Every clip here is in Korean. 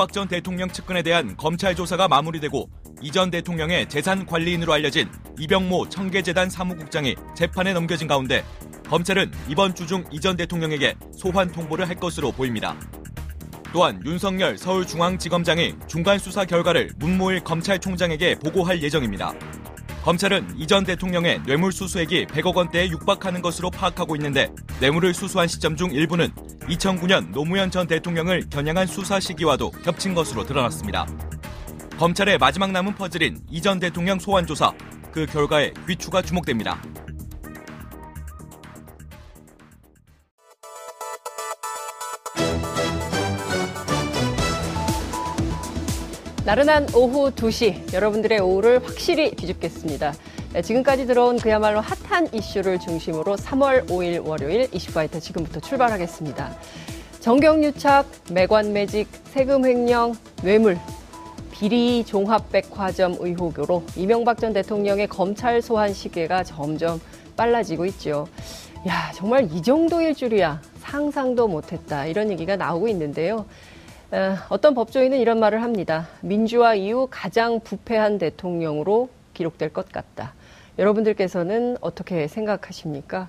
이명박 전 대통령 측근에 대한 검찰 조사가 마무리되고 이 전 대통령의 재산 관리인으로 알려진 이병모 청계재단 사무국장이 재판에 넘겨진 가운데 검찰은 이번 주 중 이 전 대통령에게 소환 통보를 할 것으로 보입니다. 또한 윤석열 서울중앙지검장이 중간 수사 결과를 문무일 검찰총장에게 보고할 예정입니다. 검찰은 이전 대통령의 뇌물 수수액이 100억 원대에 육박하는 것으로 파악하고 있는데 뇌물을 수수한 시점 중 일부는 2009년 노무현 전 대통령을 겨냥한 수사 시기와도 겹친 것으로 드러났습니다. 검찰의 마지막 남은 퍼즐인 이전 대통령 소환 조사, 그 결과에 귀추가 주목됩니다. 나른한 오후 2시 여러분들의 오후를 확실히 뒤집겠습니다. 네, 지금까지 들어온 그야말로 핫한 이슈를 중심으로 3월 5일 월요일 이슈파이터 지금부터 출발하겠습니다. 정경유착, 매관매직, 세금 횡령, 뇌물, 비리 종합백화점 의혹으로 이명박 전 대통령의 검찰 소환 시계가 점점 빨라지고 있죠. 야, 정말 이 정도일 줄이야. 상상도 못했다. 이런 얘기가 나오고 있는데요. 어, 어떤 법조인은 이런 말을 합니다. 민주화 이후 가장 부패한 대통령으로 기록될 것 같다. 여러분들께서는 어떻게 생각하십니까?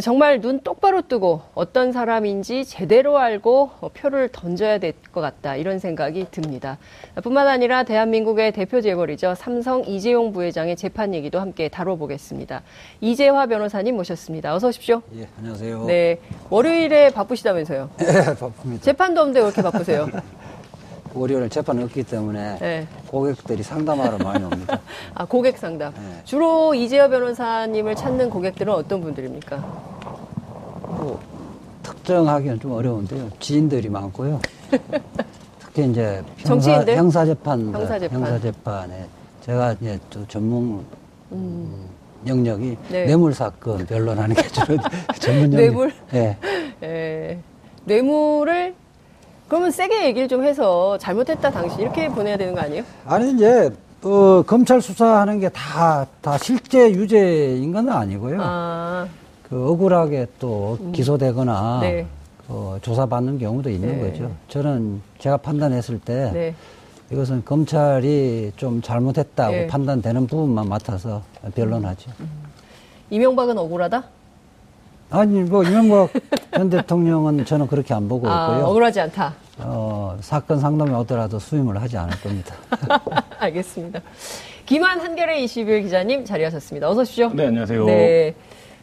정말 눈 똑바로 뜨고 어떤 사람인지 제대로 알고 표를 던져야 될 것 같다. 이런 생각이 듭니다. 뿐만 아니라 대한민국의 대표 재벌이죠. 삼성 이재용 부회장의 재판 얘기도 함께 다뤄보겠습니다. 이재화 변호사님 모셨습니다. 어서 오십시오. 예, 안녕하세요. 네. 월요일에 바쁘시다면서요? 예, 바쁩니다. 재판도 없는데 왜 이렇게 바쁘세요? 월요일 재판이 없기 때문에 네. 고객들이 상담하러 많이 옵니다. 아, 고객 상담. 네. 주로 이재화 변호사님을 찾는 고객들은 어떤 분들입니까? 뭐, 특정하기는 좀 어려운데요. 지인들이 많고요. 특히 이제 형사, 정치인들? 형사 재판, 형사 재판. 형사 재판에 제가 이제 또 전문 음, 영역이 네. 뇌물 사건 변론하는 게 주로 전문 영역. 뇌물? 예. 예. 뇌물을 그러면 세게 얘기를 좀 해서 잘못했다 당신 이렇게 보내야 되는 거 아니에요? 아니 이제 어, 검찰 수사하는 게 다 다 실제 유죄인 건 아니고요. 아, 그 억울하게 또 기소되거나 네. 어, 조사받는 경우도 있는 네. 거죠. 저는 제가 판단했을 때 네. 이것은 검찰이 좀 잘못했다고 네. 판단되는 부분만 맡아서 변론하죠. 이명박은 억울하다? 아니 뭐 이명박 전 대통령은 저는 그렇게 안 보고 아, 있고요. 억울하지 않다. 어, 사건 상담이 오더라도 수임을 하지 않을 겁니다. 알겠습니다. 김완 한겨레 21 기자님 자리하셨습니다. 어서 오십시오. 네, 안녕하세요. 네.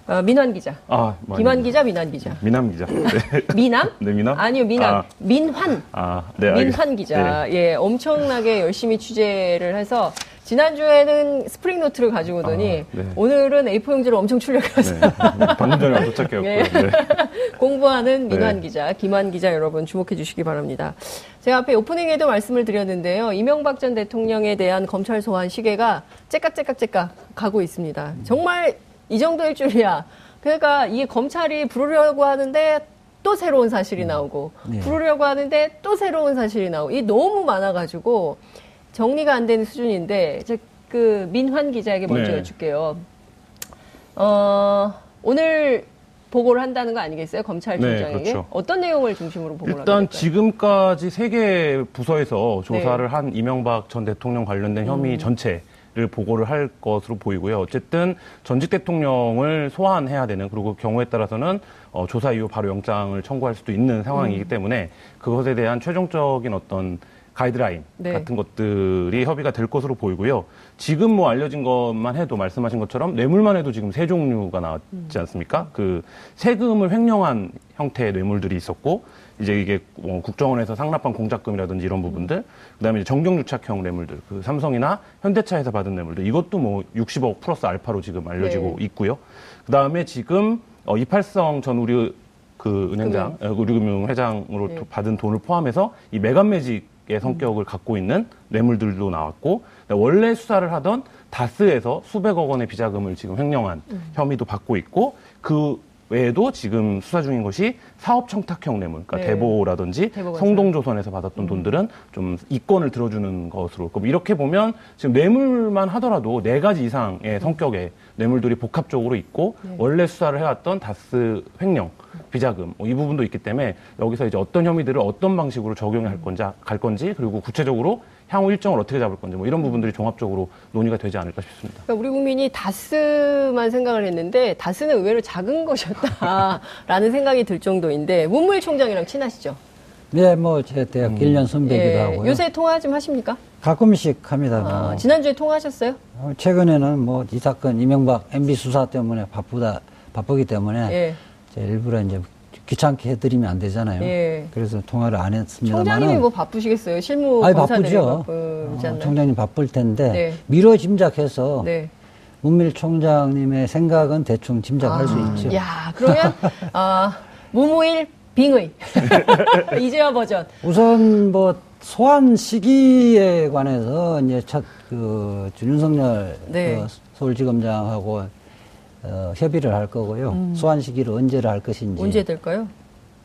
어, 민완 기자. 아, 많이- 김완 기자, 민완 기자. 미남 기자. 네. 미남? 네, 미남? 아니요, 민완. 아. 민완. 아, 네. 민완 알겠- 기자. 예, 엄청나게 열심히 취재를 해서 지난주에는 스프링 노트를 가지고 오더니 아, 네. 오늘은 A4 용지를 엄청 출력해서 네. 네. 방금 전에 도착해갖고. 네. 네. 공부하는 민완 네. 기자, 김완 기자 여러분 주목해 주시기 바랍니다. 제가 앞에 오프닝에도 말씀을 드렸는데요. 이명박 전 대통령에 대한 검찰 소환 시계가 째깍째깍째깍 가고 있습니다. 정말 이 정도일 줄이야. 그러니까 이게 검찰이 부르려고 하는데 또 새로운 사실이 나오고 네. 부르려고 하는데 또 새로운 사실이 나오고 이 너무 많아가지고 정리가 안 되는 수준인데 이제 그 민환 기자에게 먼저 네. 여쭐게요. 어, 오늘 보고를 한다는 거 아니겠어요? 검찰총장에게 네, 그렇죠. 어떤 내용을 중심으로 보고를 일단 될까요? 지금까지 세 개 부서에서 조사를 네. 한 이명박 전 대통령 관련된 혐의 음. 전체 를 보고를 할 것으로 보이고요. 어쨌든 전직 대통령을 소환해야 되는 그리고 경우에 따라서는 어, 조사 이후 바로 영장을 청구할 수도 있는 상황이기 음. 때문에 그것에 대한 최종적인 어떤 가이드라인 네. 같은 것들이 협의가 될 것으로 보이고요. 지금 뭐 알려진 것만 해도 말씀하신 것처럼 뇌물만 해도 지금 세 종류가 나왔지 음. 않습니까? 그 세금을 횡령한 형태의 뇌물들이 있었고 이제 이게 뭐 국정원에서 상납한 공작금이라든지 이런 부분들, 그다음에 정경유착형 뇌물들, 그 삼성이나 현대차에서 받은 뇌물들 이것도 뭐 60억 플러스 알파로 지금 알려지고 네. 있고요. 그다음에 지금 어, 이팔성 전 우리 그 은행장, 어, 우리금융 회장으로 네. 도- 받은 돈을 포함해서 이 매간매직 의 성격을 갖고 있는 뇌물들도 나왔고 원래 수사를 하던 다스에서 수백억 원의 비자금을 지금 횡령한 혐의도 받고 있고 그 외에도 지금 수사 중인 것이 사업 청탁형 뇌물, 그러니까 네. 대보라든지. 성동조선에서 받았던 돈들은 좀 이권을 들어주는 것으로 그럼 이렇게 보면 지금 뇌물만 하더라도 네 가지 이상의 성격의 뇌물들이 복합적으로 있고 원래 수사를 해왔던 다스 횡령, 비자금 뭐이 부분도 있기 때문에 여기서 이제 어떤 혐의들을 어떤 방식으로 적용할 건지 갈 건지 그리고 구체적으로 향후 일정을 어떻게 잡을 건지 뭐 이런 부분들이 종합적으로 논의가 되지 않을까 싶습니다. 그러니까 우리 국민이 다스만 생각을 했는데 다스는 의외로 작은 것이었다라는 생각이 들 정도인데 문무일 총장이랑 친하시죠? 네, 뭐 제 대학 1년 선배기도 예, 하고요. 요새 통화 좀 하십니까? 가끔씩 합니다. 아, 뭐. 지난주에 통화하셨어요? 어, 최근에는 뭐 이 사건 이명박 MB 수사 때문에 바쁘다 바쁘기 때문에 예. 제 일부러 이제 귀찮게 해드리면 안 되잖아요. 예. 그래서 통화를 안 했습니다만. 총장님이 뭐 바쁘시겠어요? 실무 아니 바쁘죠. 바쁘지 어, 않나요? 총장님 바쁠 텐데 네. 미뤄 짐작해서 네. 문밀 총장님의 생각은 대충 짐작할 수 있죠. 아, 야, 그러면 아, 무무일 빙의 이제와 버전. 우선 뭐 소환 시기에 관해서 이제 첫 그 윤석열 네. 그 서울지검장하고 어, 협의를 할 거고요. 소환 시기를 언제를 할 것인지. 음. 언제 될까요?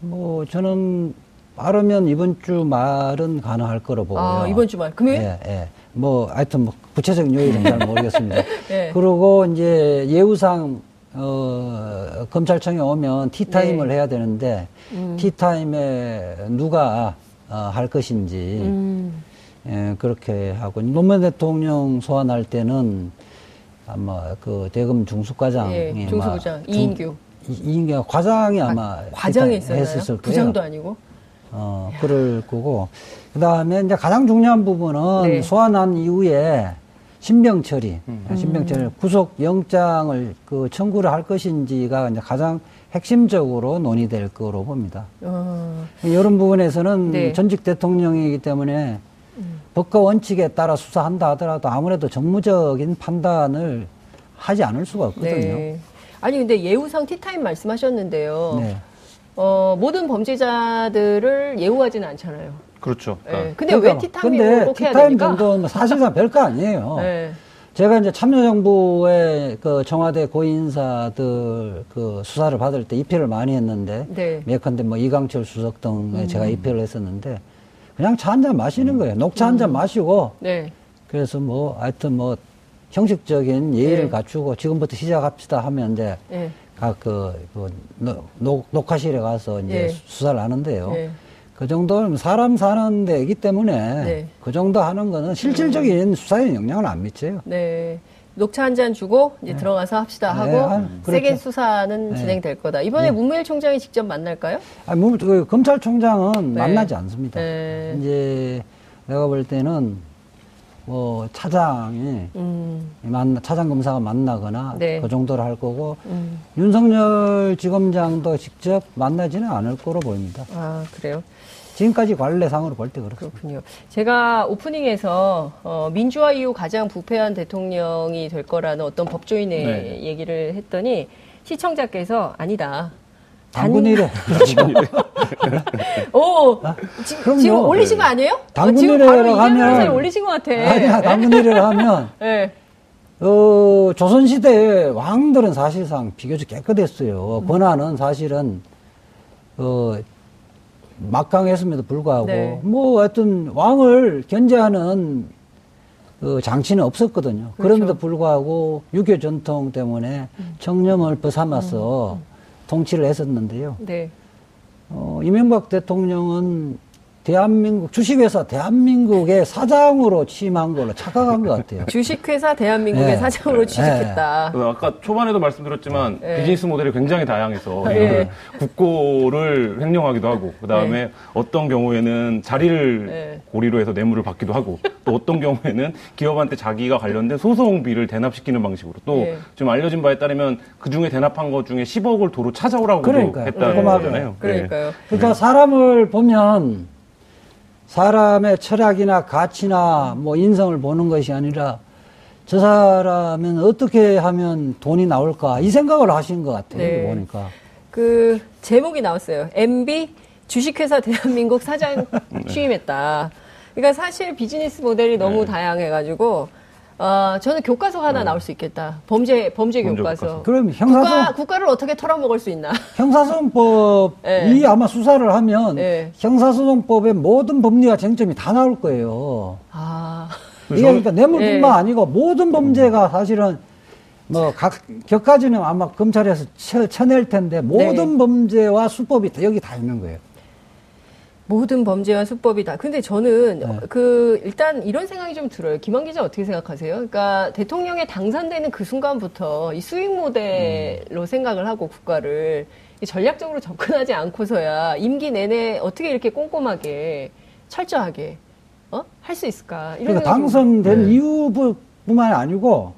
뭐 저는 빠르면 이번 주 말은 가능할 거로 보고요. 아, 이번 주 말 금요일? 예, 예. 뭐 하여튼 뭐 구체적인 요일은 잘 모르겠습니다. 예. 그리고 이제 예우상 어, 검찰청에 오면 티타임을 네. 해야 되는데 음. 티타임에 누가 어, 할 것인지 음. 예, 그렇게 하고 노무현 대통령 소환할 때는 아마 그 대검 중수과장이 예, 중수부장 이인규. 이인규 과장이 아마 과장에 티타임 있었나요? 했었을 거예요. 부장도 아니고. 어, 그럴 거고. 그 다음에 이제 가장 중요한 부분은 네. 소환한 이후에 신병 처리, 신병 처리, 구속 영장을 그 청구를 할 것인지가 이제 가장 핵심적으로 논의될 거로 봅니다. 어, 이런 부분에서는 네. 음. 전직 대통령이기 때문에 법과 원칙에 따라 수사한다 하더라도 아무래도 정무적인 판단을 하지 않을 수가 없거든요. 네. 아니 근데 예우상 티타임 말씀하셨는데요. 네. 어, 모든 범죄자들을 예우하지는 않잖아요. 그렇죠. 예. 근데 왜 티타임을 근데 꼭 해야 티타임 됩니까? 정도는 사실상 별거 아니에요. 네. 제가 이제 참여정부의 그 청와대 고인사들 그 수사를 받을 때 입회를 많이 했는데 네. 예컨대 뭐 이강철 수석 등에 제가 입회를 했었는데 그냥 차 한 잔 마시는 거예요. 녹차 한 잔 마시고 네. 그래서 뭐 하여튼 뭐 형식적인 예의를 네. 갖추고 지금부터 시작합시다 하면 이제 네. 각그 그 노- 녹- 녹화실에 가서 이제 네. 수사를 하는데요. 네. 그 정도는 사람 사는 데이기 때문에 네. 그 정도 하는 거는 실질적인 수사에 영향을 안 미쳐요. 네. 녹차 한 잔 주고 이제 들어가서 합시다 네, 하고 한- 세게 그렇죠. 수사는 네. 진행될 거다. 이번에 문무일 총장이 직접 만날까요? 아니, 뭐, 그 검찰총장은 네. 만나지 않습니다. 네. 이제 내가 볼 때는 뭐 차장이 음. 만나, 차장 검사가 만나거나 네. 그 정도로 할 거고 음. 윤석열 지검장도 직접 만나지는 않을 거로 보입니다. 아, 그래요? 지금까지 관례상으로 볼 때 그렇습니다. 그렇군요. 제가 오프닝에서 어, 민주화 이후 가장 부패한 대통령이 될 거라는 어떤 법조인의 네. 얘기를 했더니 시청자께서 아니다. 당군이래. 오, 지, 그럼요. 지금 올리신 거 아니에요? 어, 당군이라고 바로 이재명 하면- 올리신 것 같아. 아니야, 당군이를 하면 네. 어, 조선시대 왕들은 사실상 비교적 깨끗했어요. 권한은 사실은, 어, 막강했음에도 불구하고, 네. 뭐, 하여튼, 왕을 견제하는, 그 장치는 없었거든요. 그렇죠. 그럼에도 불구하고, 유교 전통 때문에 청렴을 벗삼아서 통치를 했었는데요. 네. 어, 이명박 대통령은 대한민국, 주식회사 대한민국의 사장으로 취임한 걸로 착각한 것 같아요. 주식회사 대한민국의 네. 사장으로 취직했다. 그 아까 초반에도 말씀드렸지만 네. 비즈니스 모델이 굉장히 다양해서 네. 이거를 국고를 횡령하기도 하고 그다음에 네. 어떤 경우에는 자리를 네. 고리로 해서 뇌물을 받기도 하고 또 어떤 경우에는 기업한테 자기가 관련된 소송비를 대납시키는 방식으로 또 네. 좀 알려진 바에 따르면 그 중에 대납한 것 중에 10억을 도로 찾아오라고 그러니까요. 했다는 꼼꼼하게. 거잖아요. 그러니까요. 그러니까 사람을 보면 사람의 철학이나 가치나 뭐 인성을 보는 것이 아니라 저 사람은 어떻게 하면 돈이 나올까 이 생각을 하신 것 같아요. 네. 보니까. 그 제목이 나왔어요. MB 주식회사 대한민국 사장 네. 취임했다. 그러니까 사실 비즈니스 모델이 너무 다양해가지고 아, 저는 교과서 하나 나올 수 있겠다. 범죄 범죄 범죄 교과서. 교과서. 그럼 국가 형사소 국가 를 어떻게 털어먹을 수 있나? 형사소송법이 네. 아마 수사를 하면 네. 형사소송법의 모든 법리와 쟁점이 다 나올 거예요. 아, 이게 그러니까 뇌물뿐만 네. 아니고 모든 범죄가 사실은 뭐 각 격까지는 아마 검찰에서 쳐, 쳐낼 텐데 모든 네. 범죄와 수법이 다 여기 다 있는 거예요. 모든 범죄와 수법이다. 근데 저는 네. 그 일단 이런 생각이 좀 들어요. 김한 기자 어떻게 생각하세요? 그러니까 대통령에 당선되는 그 순간부터 이 수익 모델로 생각을 하고 국가를 이 전략적으로 접근하지 않고서야 임기 내내 어떻게 이렇게 꼼꼼하게 철저하게 어? 할 수 있을까? 이런 그러니까 당선된 네. 이유뿐만 아니고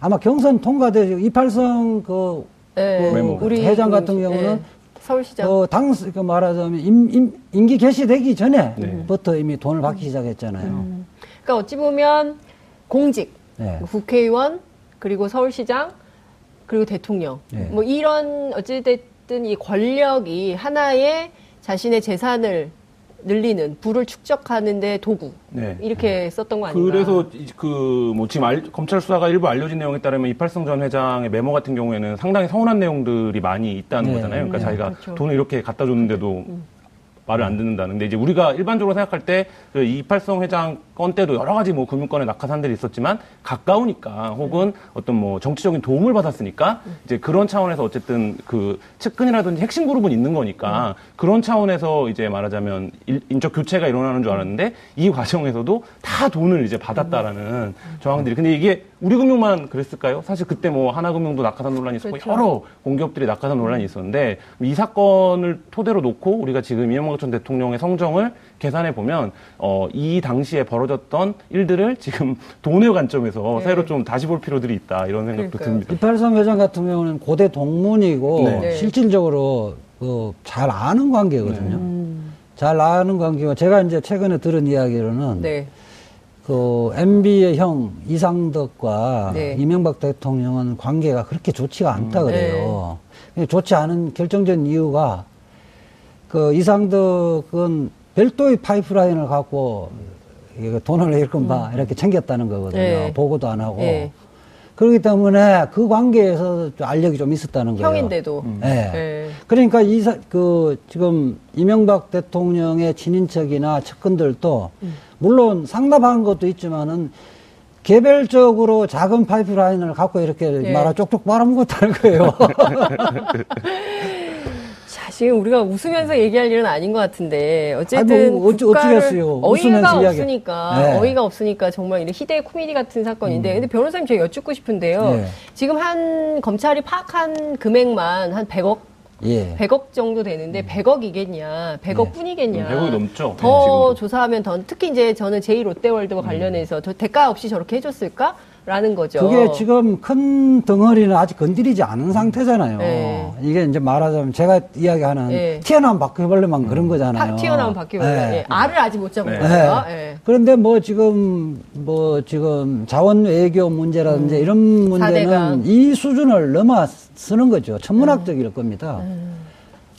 아마 경선 통과돼 이팔성 그 네, 메모. 우리 회장 그, 같은 경우는 예, 서울시장 어, 당, 그 말하자면 임, 임, 임기 개시되기 네. 전에부터 이미 돈을 받기 시작했잖아요. 음. 그러니까 어찌 보면 공직 네. 국회의원 그리고 서울시장 그리고 대통령 네. 뭐 이런 어찌됐든 이 권력이 하나의 자신의 재산을 늘리는 부를 축적하는데 도구 네. 이렇게 썼던 거 아닌가? 그래서 그뭐 지금 알- 검찰 수사가 일부 알려진 내용에 따르면 이팔성 전 회장의 메모 같은 경우에는 상당히 서운한 내용들이 많이 있다는 네. 거잖아요. 그러니까 네, 자기가 그렇죠. 돈을 이렇게 갖다 줬는데도 말을 안 듣는다는. 근데 이제 우리가 일반적으로 생각할 때그 이팔성 회장 건 때도 여러 가지 뭐 금융권의 낙하산들이 있었지만 가까우니까 혹은 어떤 뭐 정치적인 도움을 받았으니까 이제 그런 차원에서 어쨌든 그 측근이라든지 핵심 그룹은 있는 거니까 그런 차원에서 이제 말하자면 일- 인적 교체가 일어나는 줄 알았는데 이 과정에서도 다 돈을 이제 받았다라는 정황들이 근데 이게 우리 금융만 그랬을까요? 사실 그때 뭐 하나금융도 낙하산 논란이 있었고 그렇죠. 여러 공기업들이 낙하산 논란이 있었는데 이 사건을 토대로 놓고 우리가 지금 이명박 전 대통령의 성정을 계산해 보면 어, 이 당시에 벌어졌던 일들을 지금 돈의 관점에서 네. 새로 좀 다시 볼 필요들이 있다 이런 생각도 그러니까요. 듭니다. 이팔성 회장 같은 경우는 고대 동문이고 네. 네. 실질적으로 그 잘 아는 관계거든요. 음, 잘 아는 관계고 제가 이제 최근에 들은 이야기로는 네. 그 MB의 형 이상덕과 네. 이명박 대통령은 관계가 그렇게 좋지가 않다 음. 그래요. 좋지 않은 결정적인 이유가 그 이상덕은 별도의 파이프라인을 갖고 돈을 이렇게 이렇게 챙겼다는 거거든요. 음. 네. 보고도 안 하고. 네. 그렇기 때문에 그 관계에서 좀 알력이 좀 있었다는 거예요. 형인데도. 네. 네. 그러니까 이사 그 지금 이명박 대통령의 친인척이나 측근들도 물론 상납한 것도 있지만은 개별적으로 작은 파이프라인을 갖고 이렇게 네. 말아 쪽쪽 말아먹었다는 거예요. 자, 지금 우리가 웃으면서 얘기할 일은 아닌 것 같은데 어쨌든 뭐 어찌-. 웃으면서 어이가. 없으니까 네. 어이가 없으니까 정말 이런 희대의 코미디 같은 사건인데 근데 변호사님 제가 여쭙고 싶은데요. 네. 지금 한 검찰이 파악한 금액만 한 100억 예. 100억 정도 되는데 100억이겠냐, 100억 뿐이겠냐. 음, 100억이 넘죠. 더 네. 조사하면 더 특히 이제 저는 제2 롯데월드와 음. 관련해서 저 대가 없이 저렇게 해줬을까? 라는 거죠. 그게 지금 큰 덩어리는 아직 건드리지 않은 상태잖아요. 네. 이게 이제 말하자면 제가 이야기하는 네. 튀어나온 바퀴벌레만 그런 거잖아요. 파- 튀어나온 바퀴벌레. 네. 예, 알을 아직 못 잡은 네. 거예요. 네. 예. 그런데 뭐 지금 뭐 지금 자원 외교 문제라든지 이런 문제는 음. 사대강. 이 수준을 넘어서는 거죠. 천문학적일 겁니다. 음.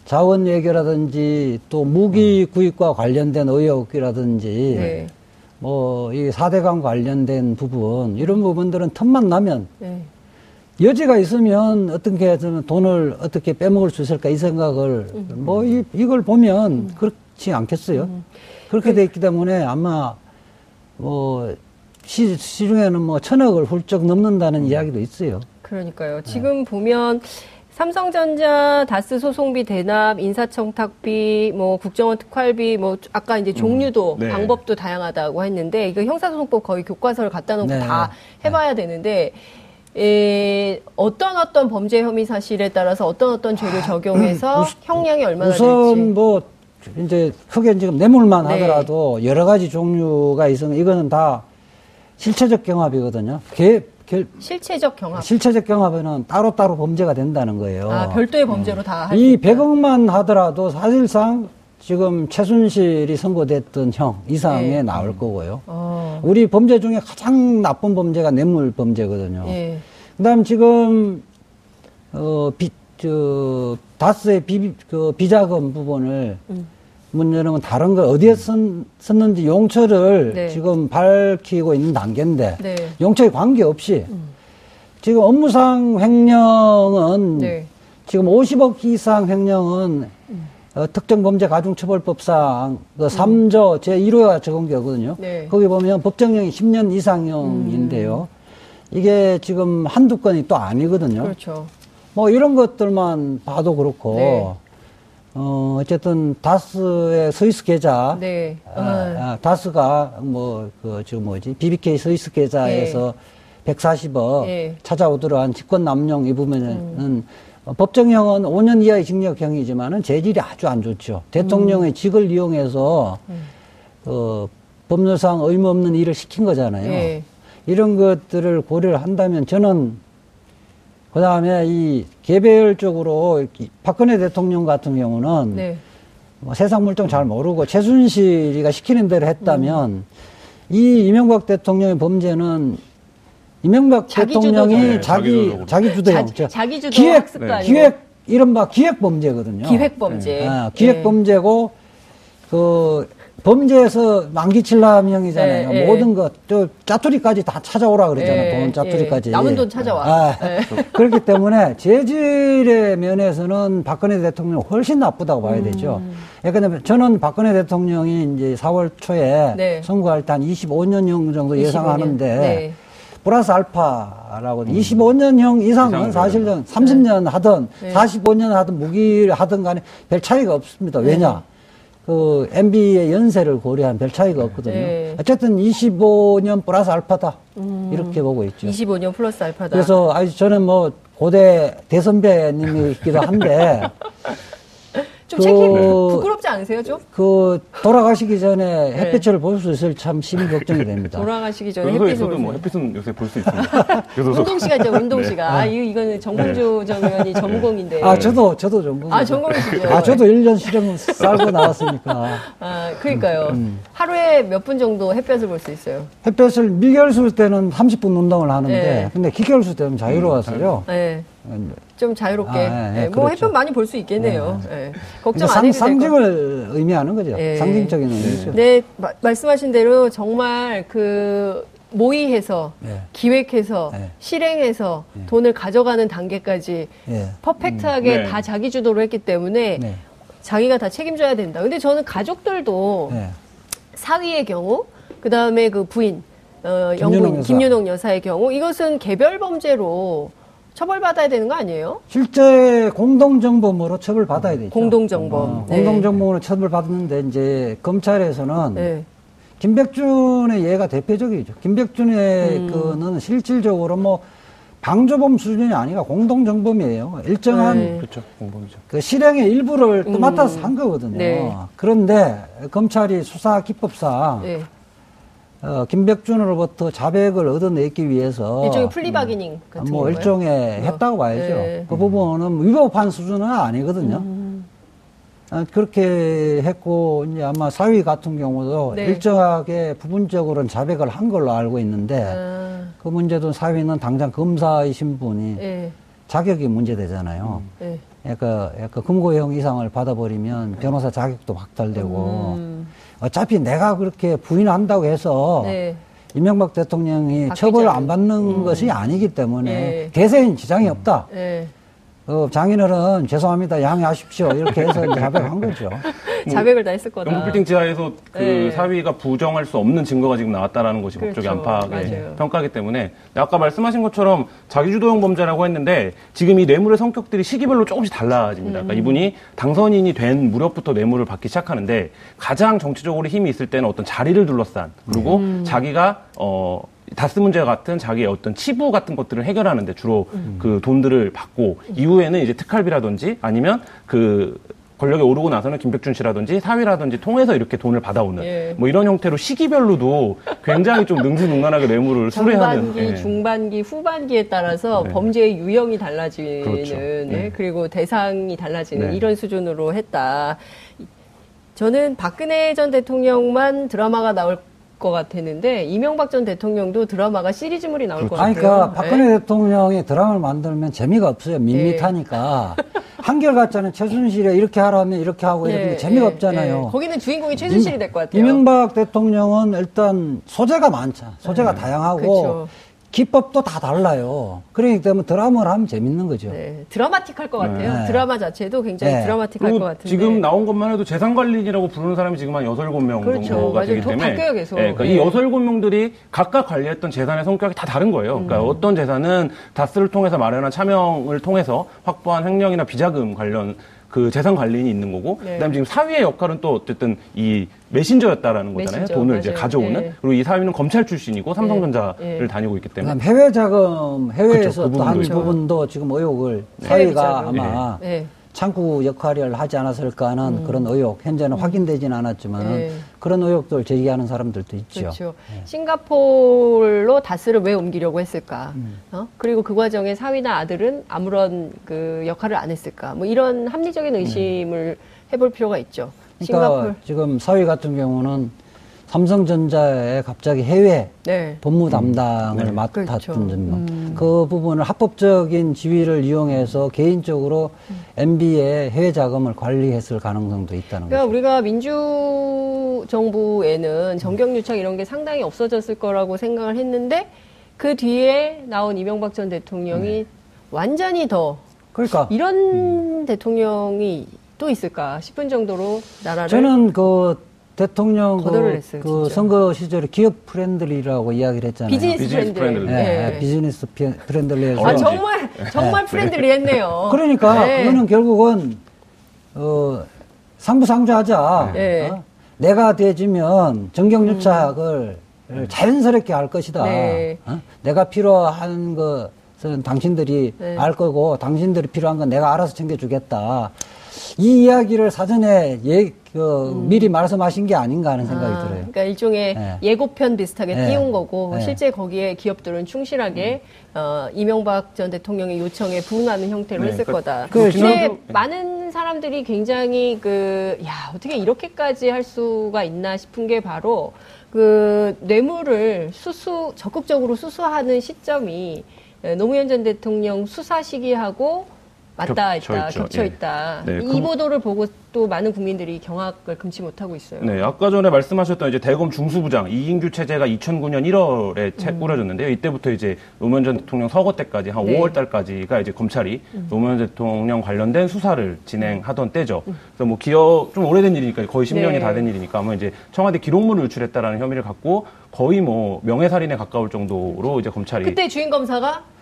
자원 외교라든지 또 무기 구입과 관련된 의혹이라든지 네. 뭐이 사대강 관련된 부분 이런 부분들은 틈만 나면 네. 여지가 있으면 어떻게 해서는 돈을 어떻게 빼먹을 수 있을까 이 생각을 뭐 이, 이걸 보면 그렇지 않겠어요? 그렇게 돼 있기 때문에 아마 뭐 시, 시중에는 뭐 천억을 훌쩍 넘는다는 이야기도 있어요. 그러니까요. 네. 지금 보면 삼성전자 다스 소송비 대납, 인사청탁비, 뭐 국정원 특활비, 뭐 아까 이제 종류도 네. 방법도 다양하다고 했는데 이거 형사소송법 거의 교과서를 갖다 놓고 네. 다 해봐야 되는데 에, 어떤 어떤 범죄 혐의 사실에 따라서 어떤 어떤 죄를 적용해서 형량이 얼마나 우선 될지. 뭐 이제 크게 지금 뇌물만 네. 하더라도 여러 가지 종류가 있으면 이거는 다 실체적 경합이거든요. 개, 개- 실체적 경합. 실체적 경합에는 따로따로 범죄가 된다는 거예요. 아, 별도의 범죄로 다할수이 있다. 100억만 하더라도 사실상 지금 최순실이 선고됐던 형 이상에 네. 나올 거고요. 어, 우리 범죄 중에 가장 나쁜 범죄가 뇌물 범죄거든요. 예. 그다음 지금 어, 비, 저, 다스의 비, 그 비자금 부분을 음. 문제는 다른 걸 어디에 썼, 썼는지 용처를 네. 지금 밝히고 있는 단계인데 네. 용처에 관계없이 지금 업무상 횡령은 네. 지금 50억 이상 횡령은 어, 특정범죄가중처벌법상 그 3조 제1호가 적은 게거든요. 네. 거기 보면 법정형이 10년 이상형인데요. 이게 지금 한두 건이 또 아니거든요. 그렇죠. 뭐 이런 것들만 봐도 그렇고 네. 어 어쨌든 다스의 스위스 계좌 네. 아, 아, 다스가 뭐 그 지금 뭐지 BBK 스위스 계좌에서 140억 예. 찾아오더란 직권 남용 이 부분은 어, 법정형은 5년 이하의 징역형이지만은 재질이 아주 안 좋죠. 대통령의 직을 이용해서 어, 법률상 의무 없는 일을 시킨 거잖아요. 예. 이런 것들을 고려를 한다면 저는 그 다음에 이 개별적으로 이 박근혜 대통령 같은 경우는 네. 뭐 세상 물정 잘 모르고 최순실이가 시키는 대로 했다면 이 이명박 대통령의 범죄는 이명박 자기 대통령이. 자기 네, 자기 주도형 자, 자기 주도 기획 아니고 기획 이른바 기획 범죄거든요. 기획 범죄. 아, 기획 예. 범죄고 그 범죄에서 만기칠라명이잖아요. 예, 예. 모든 것, 또 짜투리까지 다 찾아오라 그러잖아요. 예, 돈 짜투리까지. 예. 남은 돈 찾아와. 아, 예. 그렇기 때문에 재질의 면에서는 박근혜 대통령이 훨씬 나쁘다고 봐야 음. 되죠. 왜냐하면 저는 박근혜 대통령이 이제 4월 초에 네. 선거할 때 한 25년형 정도 예상하는데 25년. 네. 플러스 알파라고 25년형 이상은 이상은 사실은 30년 하든 네. 45년 하든 무기를 하든 간에 별 차이가 없습니다. 왜냐? 그 MB의 연세를 고려한 별 차이가 없거든요. 네. 어쨌든 25년 플러스 알파다. 이렇게 보고 있죠. 25년 플러스 알파다. 그래서 아주 저는 뭐 고대 대선배님이기도 한데 좀 그- 책임 부끄럽지 않으세요, 좀? 그 돌아가시기 전에 햇빛을 볼수 있을 참 심히 걱정이 됩니다. 네. 돌아가시기 전에 햇빛을 뭐. 햇빛은 요새 볼 수 있습니다. 운동 씨가 있죠, 운동 네. 씨가. 아, 이- 이거는 정봉주 전 의원이 전공인데. 아, 저도, 저도 전공. 아, 전공이시죠? 아, 저도 1년 실험 살고 나왔으니까. 아, 그러니까요. 음. 하루에 몇 분 정도 햇볕을 볼 수 있어요? 햇볕을 미결수 때는 30분 운동을 하는데, 네. 근데 기결수 때는 자유로웠어요. 네. 좀 자유롭게. 아, 예, 네, 예, 뭐 그렇죠. 햇볕 많이 볼 수 있겠네요. 네. 걱정 근데 안 해도 상, 될것 상징을 의미하는 거죠. 예. 상징적인 의미죠. 네, 마- 말씀하신 대로 정말 그 모의해서 예. 기획해서 예. 실행해서 돈을 가져가는 단계까지 예. 퍼펙트하게 음, 네. 다 자기 주도로 했기 때문에 네. 자기가 다 책임져야 된다. 근데 저는 가족들도 네. 사위의 경우, 그 다음에 그 부인, 어, 영부인. 김윤옥 여사의 경우, 이것은 개별 범죄로 처벌받아야 되는 거 아니에요? 실제 공동정범으로 처벌받아야 되죠. 공동정범. 어, 네. 공동정범으로 처벌받았는데, 이제 검찰에서는 네. 김백준의 예가 대표적이죠. 김백준의 음. 그는 실질적으로 뭐 방조범 수준이 아니라 공동정범이에요. 일정한 네. 그렇죠. 공범이죠. 그 실행의 일부를 또 음. 맡아서 한 거거든요. 네. 그런데 검찰이 수사 기법상 네. 어, 김백준으로부터 자백을 얻어내기 위해서 일종의 플리바기닝 같은 뭐 건가요? 일종의 뭐. 했다고 봐야죠. 네. 그 부분은 위법한 수준은 아니거든요. 음. 아, 그렇게 했고 이제 아마 사위 같은 경우도 네. 일정하게 부분적으로는 자백을 한 걸로 알고 있는데 아, 그 문제도 사위는 당장 검사이신 분이 예, 자격이 문제되잖아요. 예. 약간, 약간 금고형 이상을 받아버리면 변호사 자격도 박탈되고 음, 어차피 내가 그렇게 부인한다고 해서 네. 이명박 대통령이 처벌을. 안 받는 음. 것이 아니기 때문에 예. 대세인 지장이 없다. 예. 어, 장인어른 죄송합니다 양해하십시오 이렇게 해서 이제 자백한 거죠. 자백을 다 했을 거다. 영국빌딩 지하에서 그 네. 사위가 부정할 수 없는 증거가 지금 나왔다라는 것이 그렇죠. 법적인 안팎의. 평가기 때문에 아까 말씀하신 것처럼 자기주도형 범죄라고 했는데 지금 이 뇌물의 성격들이 시기별로 조금씩 달라집니다. 음. 그러니까 이분이 당선인이 된 무렵부터 뇌물을 받기 시작하는데 가장 정치적으로 힘이 있을 때는 어떤 자리를 둘러싼 그리고 음. 자기가 어 다스 문제 같은 자기의 어떤 치부 같은 것들을 해결하는데 주로 음. 그 돈들을 받고 이후에는 이제 특활비라든지 아니면 그 권력에 오르고 나서는 김백준 씨라든지 사위라든지 통해서 이렇게 돈을 받아오는 예. 뭐 이런 형태로 시기별로도 굉장히 좀 능수능란하게 뇌물을 수뢰하는 전반기, 예. 중반기, 후반기에 따라서 네. 범죄의 유형이 달라지는, 그렇죠. 네. 네. 그리고 대상이 달라지는 네. 이런 수준으로 했다. 저는 박근혜 전 대통령만 드라마가 나올 것 같았는데 이명박 전 대통령도 드라마가 시리즈물이 나올 것 아니, 같아요. 그러니까 박근혜 네. 대통령이 드라마를 만들면 재미가 없어요. 밋밋하니까. 한결같잖아요. 최순실에 이렇게 하라면 이렇게 하고 이렇게 예, 재미가 예, 없잖아요. 예. 거기는 주인공이 최순실이 될 것 같아요. 이명박 대통령은 일단 소재가 많죠. 소재가 다양하고 네. 그렇죠. 기법도 다 달라요. 그러기 때문에 드라마를 하면 재밌는 거죠. 네, 드라마틱할 것 같아요. 네. 드라마 자체도 굉장히 네. 드라마틱할 것 같은데. 지금 나온 것만 해도 재산관리인이라고 부르는 사람이 지금 한 6, 7명 그렇죠. 정도가 맞아요. 되기 더 때문에 바뀌어요, 계속. 예, 그러니까 네. 이 6, 7명들이 각각 관리했던 재산의 성격이 다 다른 거예요. 음. 그러니까 어떤 재산은 다스를 통해서 마련한 차명을 통해서 확보한 횡령이나 비자금 관련 그 재산 관리인이 있는 거고 네. 그다음에 지금 사위의 역할은 또 어쨌든 이 메신저였다라는 거잖아요. 메신저, 돈을 이제 맞아요. 가져오는 네. 그리고 이 사위는 검찰 출신이고 삼성전자를 네. 다니고 있기 때문에 그다음 해외 자금 해외에서 그쵸, 그또한 부분도 지금 의혹을 해외 사위가. 아마 네. 창구 역할을 하지 않았을까 하는 그런 의혹 현재는 확인되지는 않았지만 네. 그런 의혹들 제기하는 사람들도 있죠. 그렇죠. 싱가포르로 다스를 왜 옮기려고 했을까? 음. 어? 그리고 그 과정에 사위나 아들은 아무런 그 역할을 안 했을까? 뭐 이런 합리적인 의심을 해볼 필요가 있죠. 음. 그러니까 지금 사위 같은 경우는 삼성전자에 갑자기 해외 네. 법무 담당을 네. 맡았던 그렇죠. 점, 그 부분을 합법적인 지위를 이용해서 개인적으로 MB의 해외 자금을 관리했을 가능성도 있다는 그러니까 거죠. 우리가 민주 정부에는 정경유착 이런 게 상당히 없어졌을 거라고 생각을 했는데 그 뒤에 나온 이명박 전 대통령이 네. 완전히 더 그러니까 이런 대통령이 또 있을까 싶은 정도로 나라를 저는 그 대통령 그, 했어요, 그. 선거 시절에 기업 friendly라고 이야기를 했잖아요. 비즈니스, 비즈니스 friend-. friendly. 네, 네. 비즈니스 피- friendly에서 아 정말 정말 friendly했네요. 그러니까 네. 그거는 결국은 어, 상부상조하자. 네. 어? 내가 되면 정경유착을 자연스럽게 할 것이다. 음. 네. 어? 내가 필요한 것은 당신들이 네. 알 거고 당신들이 필요한 건 내가 알아서 챙겨주겠다. 이 이야기를 사전에 예, 그, 미리 말씀하신 게 아닌가 하는 생각이 음. 아, 들어요. 그러니까 일종의 네. 예고편 비슷하게 네. 띄운 거고 네. 음. 실제 거기에 기업들은 충실하게 어, 이명박 전 대통령의 요청에 부응하는 형태로 네, 했을 그- 거다. 그 근데 지난주- 많은 사람들이 굉장히 그, 야, 어떻게 이렇게까지 할 수가 있나 싶은 게 바로 그 뇌물을 수수, 적극적으로 수수하는 시점이 에, 노무현 전 대통령 수사 시기하고 겹쳐 있다. 겹쳐 예. 있다. 네, 이 그- 보도를 보고 또 많은 국민들이 경악을 금치 못하고 있어요. 네, 아까 전에 말씀하셨던 이제 대검 중수부장 이인규 체제가 2009년 1월에 채 꾸려졌는데요. 이때부터 이제 노무현 전 대통령 서거 때까지 한 음. 네. 음. 5월 달까지가 이제 검찰이 노무현 대통령 관련된 수사를 진행하던 때죠. 그래서 뭐 기억 좀 오래된 일이니까 거의 10년이 네. 다된 일이니까 아마 이제 청와대 기록물을 유출했다라는 혐의를 갖고 거의 뭐 명예살인에 가까울 정도로 이제 검찰이 그때 주인 검사가 그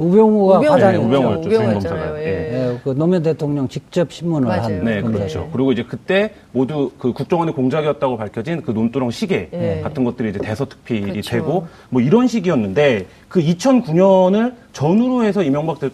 우병우가 우병우. 네, 우병우였죠, 우병우였잖아요. 검사가. 예. 예, 그 노무현 대통령 직접 신문을 맞아요. 한 네, 검사. 그렇죠. 그리고 이제 그때 모두 그 국정원의 공작이었다고 밝혀진 그 논두렁 시계 네. 같은 것들이 이제 대서특필이 그렇죠. 되고 뭐 이런 시기였는데 그 2009년을 전후로 해서 이명박 대-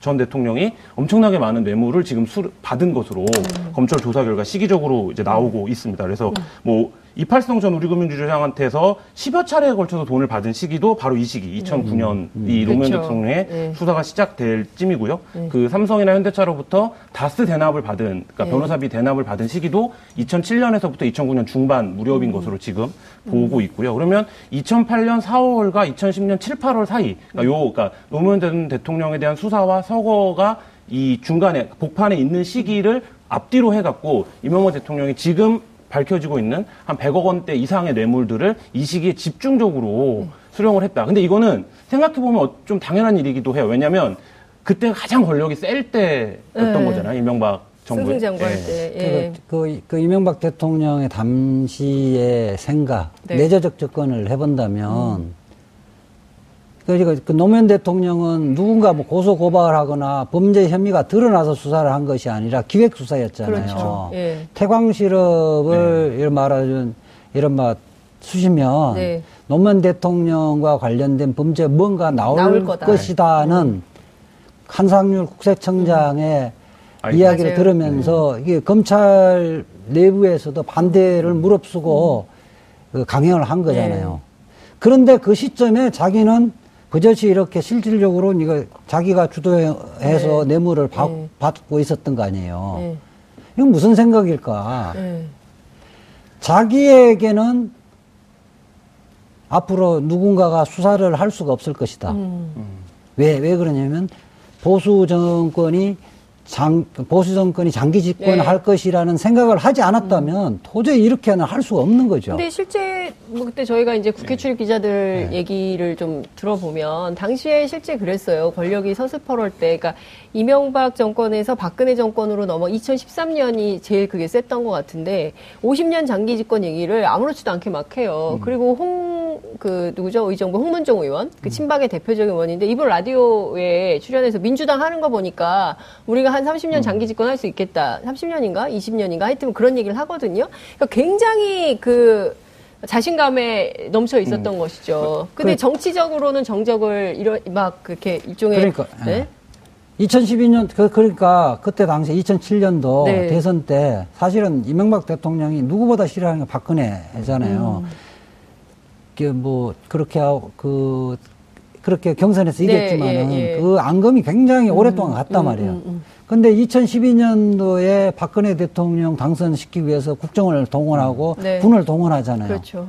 전 대통령이 엄청나게 많은 뇌물을 지금 수, 받은 것으로 음. 검찰 조사 결과 시기적으로 이제 나오고 있습니다. 그래서 뭐 이팔성 전 우리금융주주장한테서 10여 차례에 걸쳐서 돈을 받은 시기도 바로 이 시기, 2009년 이 노무현 그렇죠. 대통령의 네. 수사가 시작될 쯤이고요. 그 삼성이나 현대차로부터 다스 대납을 받은, 그러니까 네. 변호사비 대납을 받은 시기도 2007년에서부터 2009년 중반 음. 무렵인 것으로 지금 보고 있고요. 그러면 2008년 4월과 2010년 7, 8월 사이, 그러니까 요, 그러니까 노무현 전 대통령에 대한 수사와 서거가 이 중간에 복판에 있는 시기를 앞뒤로 해갖고 이명호 대통령이 지금 밝혀지고 있는 한 100억 원대 이상의 뇌물들을 이 시기에 집중적으로 수령을 했다. 근데 이거는 생각해보면 어- 좀 당연한 일이기도 해요. 왜냐면 그때 가장 권력이 셀 때였던 네. 거잖아요. 이명박 정부. 승승장구할 예. 때. 예. 그, 그, 그 이명박 대통령의 당시의 생각, 네. 내재적 접근을 해본다면, 그, 그 노무현 대통령은 누군가 뭐 고소 고발을 하거나 범죄 혐의가 드러나서 수사를 한 것이 아니라 기획 수사였잖아요. 그렇죠. 예. 태광 실업을 이런 말하는 이런 말 수시면 네. 노무현 대통령과 관련된 범죄 뭔가 나올, 나올. 것이다는 한상률 국세청장의 아, 이야기를 맞아요. 들으면서 이게 검찰 내부에서도 반대를 무릅쓰고 그 강행을 한 거잖아요. 네. 그런데 그 시점에 자기는 그저씨 이렇게 실질적으로 이거 자기가 주도해서 네. 뇌물을 받, 네. 받고 있었던 거 아니에요. 예. 이건 무슨 생각일까? 예. 자기에게는 앞으로 누군가가 수사를 할 수가 없을 것이다. 음. 왜, 왜 그러냐면 보수 정권이 장, 보수 정권이 장기 집권을 네. 할 것이라는 생각을 하지 않았다면 도저히 이렇게는 할 수가 없는 거죠. 근데 실제 뭐 그때 저희가 이제 국회 출입 기자들 얘기를 좀 들어보면 당시에 실제 그랬어요. 권력이 서슬퍼럴 때, 그러니까 이명박 정권에서 박근혜 정권으로 넘어 2013년이 제일 그게 셌던 것 같은데 50년 장기 집권 얘기를 아무렇지도 않게 막 해요. 그리고 홍 그 누구죠 의정부 홍문종 의원 그 친박의 대표적인 의원인데 이번 라디오에 출연해서 민주당 하는 거 보니까 우리가 한 30년 장기 집권할 수 있겠다. 30년인가 20년인가 하여튼 그런 얘기를 하거든요. 그러니까 굉장히 그 자신감에 넘쳐 있었던 것이죠. 근데 그- 정치적으로는 정적을 이런 막 그렇게 일종의 그러니까, 네? 2012년, 그, 그러니까 그때 당시 2007년도 네. 대선 때 사실은 이명박 대통령이 누구보다 싫어하는 게 박근혜잖아요. 음. 그 뭐, 그렇게 하고, 그, 그렇게 경선에서 네, 이겼지만은 예, 예. 그 앙금이 굉장히 오랫동안 갔단 음, 말이에요. 음, 음. 근데 2012년도에 박근혜 대통령 당선시키기 위해서 국정을 동원하고 네. 군을 동원하잖아요. 그렇죠.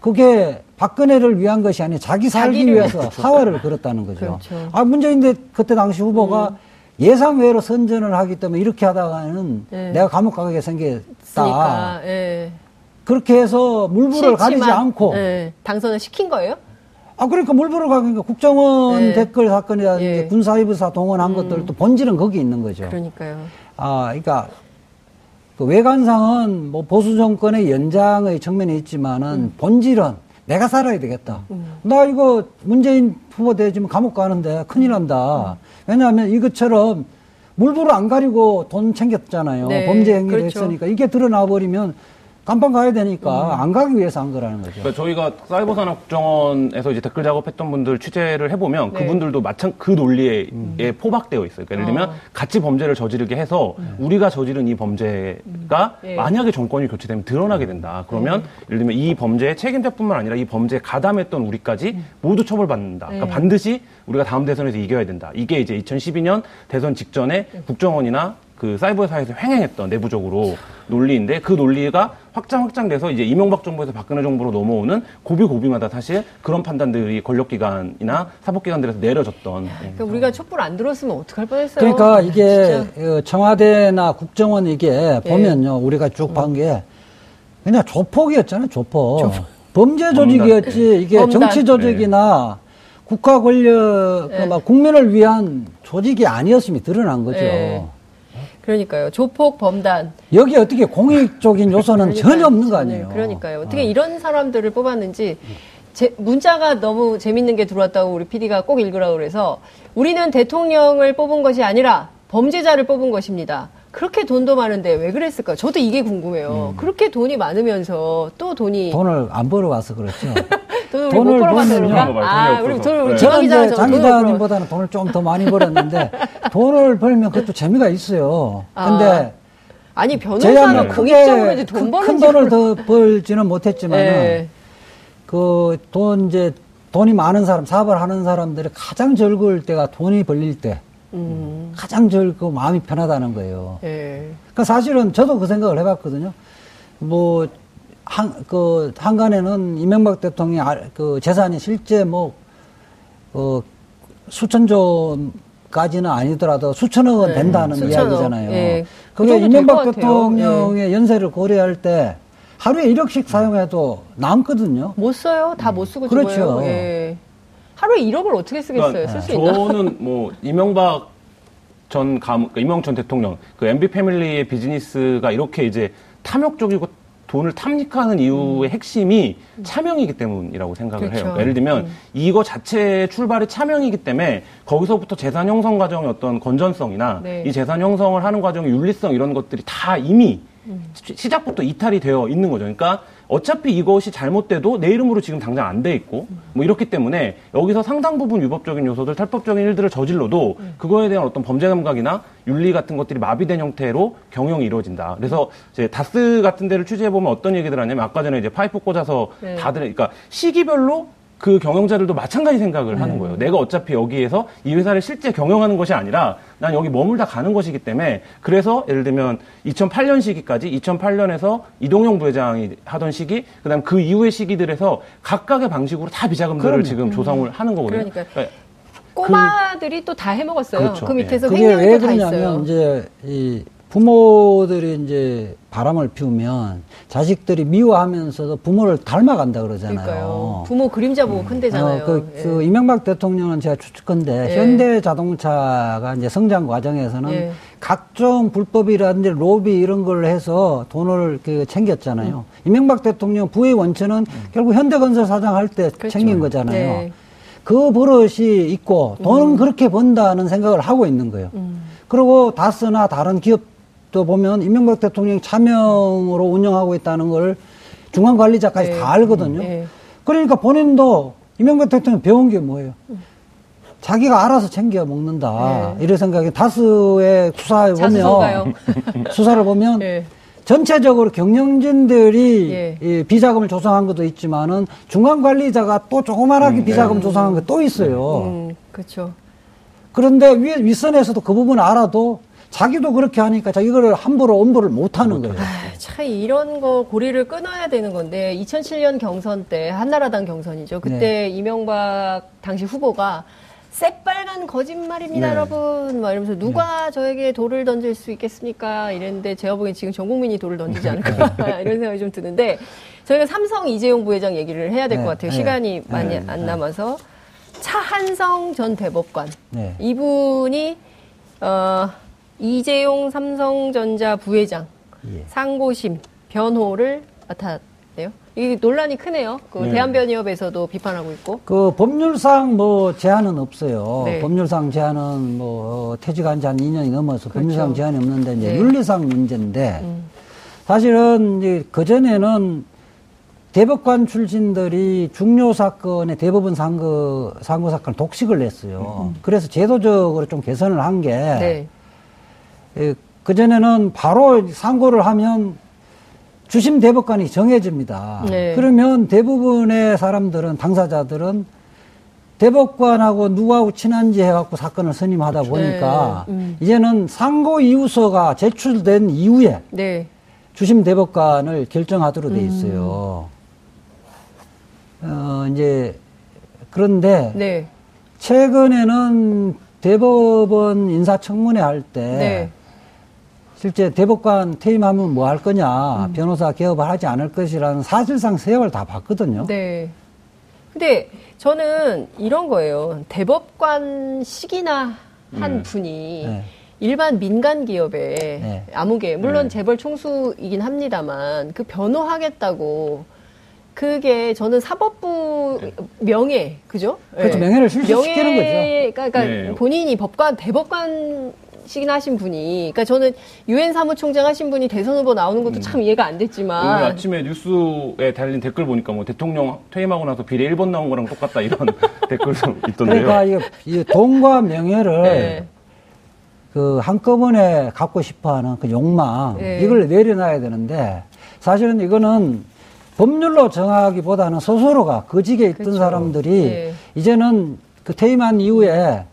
그게 박근혜를 위한 것이 아니라 자기 살기 위해서 사활을 걸었다는 거죠. 그렇죠. 음. 아, 문재인 그때 당시 후보가 예상외로 선전을 하기 때문에 이렇게 하다가는 네. 내가 감옥 가게 생겼다. 그러니까 예. 그렇게 해서 물불을 가리지 않고 예. 당선을 시킨 거예요? 아 그러니까 물불을 가니까 국정원 네. 댓글 사건이라든지 예. 음. 군사이부사 동원한 것들도 본질은 거기 있는 거죠. 그러니까요. 아, 그러니까 그 외관상은 뭐 보수 정권의 연장의 측면이 있지만은 음. 본질은 내가 살아야 되겠다. 나 이거 문재인 후보 되지면 감옥 가는데 큰일 음. 난다. 왜냐하면 이것처럼 물불을 안 가리고 돈 챙겼잖아요. 네, 범죄 행위를 그렇죠. 했으니까 이게 드러나 버리면 깜빵 가야 되니까 음. 안 가기 위해서 한 거라는 거죠. 그러니까 저희가 사이버산업 국정원에서 이제 댓글 작업했던 분들 취재를 해보면 네. 그분들도 마찬 그 논리에 에 포박되어 있어요. 그러니까 예를 들면 어. 같이 범죄를 저지르게 해서 우리가 저지른 이 범죄가 예. 만약에 정권이 교체되면 드러나게 된다. 그러면 예를 들면 이 범죄의 책임자뿐만 아니라 이 범죄에 가담했던 우리까지 모두 처벌받는다. 그러니까 네. 반드시 우리가 다음 대선에서 이겨야 된다. 이게 이제 2012년 대선 직전에 국정원이나 그 사이버 사에서 횡행했던 내부적으로 논리인데 그 논리가 확장 확장돼서 이제 이명박 정부에서 박근혜 정부로 넘어오는 고비 고비마다 사실 그런 판단들이 권력기관이나 사법기관들에서 내려졌던 예. 그러니까 우리가 촛불 안 들었으면 어떡할 뻔했어요. 그러니까 이게 진짜. 어, 청와대나 국정원 이게 보면요 우리가 쭉 본게 그냥 조폭이었잖아요 조폭. 범죄 조직이었지 이게 범단. 정치 조직이나 국가 권력 네. 그막 국민을 위한 조직이 아니었음이 드러난 거죠. 네. 그러니까요. 조폭 범단. 여기 어떻게 공익적인 요소는. 전혀 없는 거. 아니에요. 그러니까요. 어떻게 이런 사람들을 뽑았는지 제- 문자가 너무 재밌는 게 들어왔다고 우리 PD가 꼭 읽으라고 그래서 우리는 대통령을 뽑은 것이 아니라 범죄자를 뽑은 것입니다. 그렇게 돈도 많은데 왜 그랬을까요? 저도 이게 궁금해요. 그렇게 돈이 많으면서 또 돈이 돈을 안 벌어와서 그렇죠. 돈을. 그런가? 돈이 아. 우리 돈을 네. 기자가 이제 저장 돈을 벌어. 기자님보다는 돈을 좀 더 많이 벌었는데 돈을 벌면 그것도 재미가 있어요. 아, 근데 아니 제가 변호사는 뭐 공익적으로 크게 이제 돈 큰, 버는 큰 돈을 더 벌지는 못했지만은 네. 그돈 이제 돈이 많은 사람 사업을 하는 사람들이 가장 즐거울 때가 돈이 벌릴 때 음, 가장 즐거 마음이 편하다는 거예요. 예. 그러니까 사실은 저도 그 생각을 해봤거든요. 뭐, 한, 그, 한간에는 이명박 대통령이 아- 그 재산이 실제 뭐, 어, 수천조까지는 아니더라도 수천억 원 네, 된다는 수천억. 이야기잖아요. 예. 그 그게 이명박 같아요. 예. 대통령의 연세를 고려할 때 하루에 1억씩 사용해도 남거든요. 못 써요. 다 못 쓰고 그렇죠. 하루에 1억을 어떻게 쓰겠어요? 그러니까 쓸수 있나? 저는 뭐 이명박 전 감, 그러니까 이명박 전 대통령 그 MB 패밀리의 비즈니스가 이렇게 이제 탐욕적이고 돈을 탐닉하는 이유의 핵심이 차명이기 때문이라고 생각을 음. 그렇죠. 해요. 예를 들면 이거 자체의 출발이 차명이기 때문에 거기서부터 재산 형성 과정의 어떤 건전성이나 네. 이 재산 형성을 하는 과정의 윤리성 이런 것들이 다 이미 음. 시- 시작부터 이탈이 되어 있는 거죠. 그러니까 어차피 이것이 잘못돼도 내 이름으로 지금 당장 안 돼 있고 뭐 이렇기 때문에 여기서 상당 부분 위법적인 요소들, 탈법적인 일들을 저질러도 그거에 대한 어떤 범죄 감각이나 윤리 같은 것들이 마비된 형태로 경영이 이루어진다. 그래서 이제 다스 같은 데를 취재해 보면 어떤 얘기들 하냐면 아까 전에 이제 파이프 꽂아서 네. 다들 그러니까 시기별로 그 경영자들도 마찬가지 생각을 하는 네. 거예요. 내가 어차피 여기에서 이 회사를 실제 경영하는 것이 아니라 난 여기 머물다 가는 것이기 때문에 그래서 예를 들면 2008년 시기까지 2008년에서 이동영 부회장이 하던 시기 그다음 그 이후의 시기들에서 각각의 방식으로 다 비자금들을 그럼요. 지금 조성을 하는 거거든요. 그러니까요. 그러니까 꼬마들이 또다 해먹었어요. 그 그렇죠. 밑에서 그게 횡령이 왜또다 있어요. 그러냐면 이제 이 부모들이 이제 바람을 피우면 자식들이 미워하면서도 부모를 닮아간다 그러잖아요. 그러니까요. 부모 그림자 보고 큰대잖아요. 어, 그, 예. 그 이명박 대통령은 제가 추측건데 예. 현대 자동차가 이제 성장 과정에서는 예. 각종 불법이라든지 로비 이런 걸 해서 돈을 그 챙겼잖아요. 음. 이명박 대통령 부의 원천은 결국 현대건설 사장 할때 그렇죠. 챙긴 거잖아요. 네. 음. 그 버릇이 있고 돈은 그렇게 번다는 생각을 하고 있는 거예요. 그리고 다스나 다른 기업 도 보면 이명박 대통령이 차명으로 운영하고 있다는 걸 중간 관리자까지 네. 다 알거든요. 네. 그러니까 본인도 이명박 대통령 배운 게 뭐예요? 자기가 알아서 챙겨 먹는다. 네. 이런 생각이 다스의 수사에? 보면 수사를 보면 예. 전체적으로 경영진들이 예. 이 비자금을 조성한 것도 있지만은 중간 관리자가 또 조그만하게 음, 비자금 네. 조성한 게 또 있어요. 음, 그렇죠. 그런데 위, 윗선에서도 그 부분을 알아도 자기도 그렇게 하니까 자 이거를 함부로 엄부를 못 하는 거예요. 아, 참 이런 거 고리를 끊어야 되는 건데 2007년 경선 때 한나라당 경선이죠. 그때 네. 이명박 당시 후보가 새빨간 거짓말입니다, 네. 여러분. 막 이러면서 누가 저에게 돌을 던질 수 있겠습니까? 이랬는데 제가 보기엔 지금 전 국민이 돌을 던지지 않을까 이런 생각이 좀 드는데 저희가 삼성 이재용 부회장 얘기를 해야 될것 네, 같아요. 네, 시간이 많이 네, 안 남아서 차한성 전 대법관 네. 이분이 어, 이재용 삼성전자 부회장 예. 상고심 변호를 맡았네요. 이 논란이 크네요. 그 네. 대한변협에서도 비판하고 있고. 그 법률상 뭐 제한은 없어요. 네. 법률상 제한은 뭐 어, 퇴직한 지 한 2년이 넘어서 그렇죠. 법률상 제한이 없는데 이제 네. 윤리상 문제인데 음. 사실은 이제 그 전에는 대법관 출신들이 중요 사건의 대법원 상고 상고 사건 독식을 냈어요. 그래서 제도적으로 좀 개선을 한게 음. 네. 그 전에는 바로 상고를 하면 주심 대법관이 정해집니다. 네. 그러면 대부분의 사람들은 당사자들은 대법관하고 누구하고 친한지 해갖고 사건을 선임하다 보니까 네. 음. 이제는 상고 이유서가 제출된 이후에 네. 주심 대법관을 결정하도록 돼 음. 있어요. 어, 이제 그런데 네. 최근에는 대법원 인사청문회 할때 네. 실제 대법관 퇴임하면 뭐 할 거냐, 음. 변호사 개업을 하지 않을 것이라는 사실상 세역을 다 봤거든요. 네. 근데 저는 이런 거예요. 대법관 식이나 한 음. 분이 네. 일반 민간 기업에 네. 아무개 물론 네. 재벌 총수이긴 합니다만 그 변호하겠다고 그게 저는 사법부 명예 그죠? 그렇죠. 네. 명예를 실시시키는 명예, 그러니까 네. 본인이 법관 대법관 식이나 하신 분이 그러니까 저는 유엔 사무총장 하신 분이 대선 후보 나오는 것도 참 이해가 안 오늘 됐지만 아침에 뉴스에 달린 댓글 보니까 뭐 대통령 퇴임하고 나서 비례 1번 나온 거랑 똑같다 이런 댓글도 있던데요. 그러니까 이게, 이 돈과 명예를 네. 그 한꺼번에 갖고 싶어하는 그 욕망 네. 이걸 내려놔야 되는데 사실은 이거는 법률로 정하기보다는 스스로가 거직에 있던 그렇죠. 사람들이 네. 이제는 그 퇴임한 이후에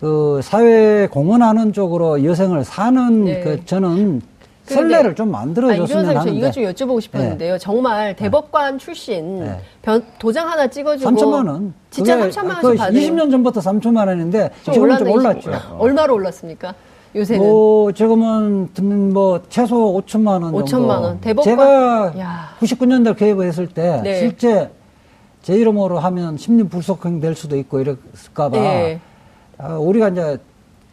그 사회에 공헌하는 쪽으로 여생을 사는 네. 그 저는 선례를 좀 아, 이 만들어줬으면 저 하는데 이것 좀 여쭤보고 싶었는데요. 정말 대법관 출신 네. 변- 도장 하나 찍어주고 3천만 원. 진짜 그게 3천만 그 원씩 받은 20년 전부터 3천만 원인데 좀 지금은 좀 올랐죠. 20. 얼마로 올랐습니까? 요새는 뭐 지금은 뭐 최소 5천만 원 정도. 5천만 원. 대법관- 제가 야. 99년도 개업을 했을 때 네. 실제 제 이름으로 하면 심리 불속행 될 수도 있고 이럴까봐 네. 아, 우리가 이제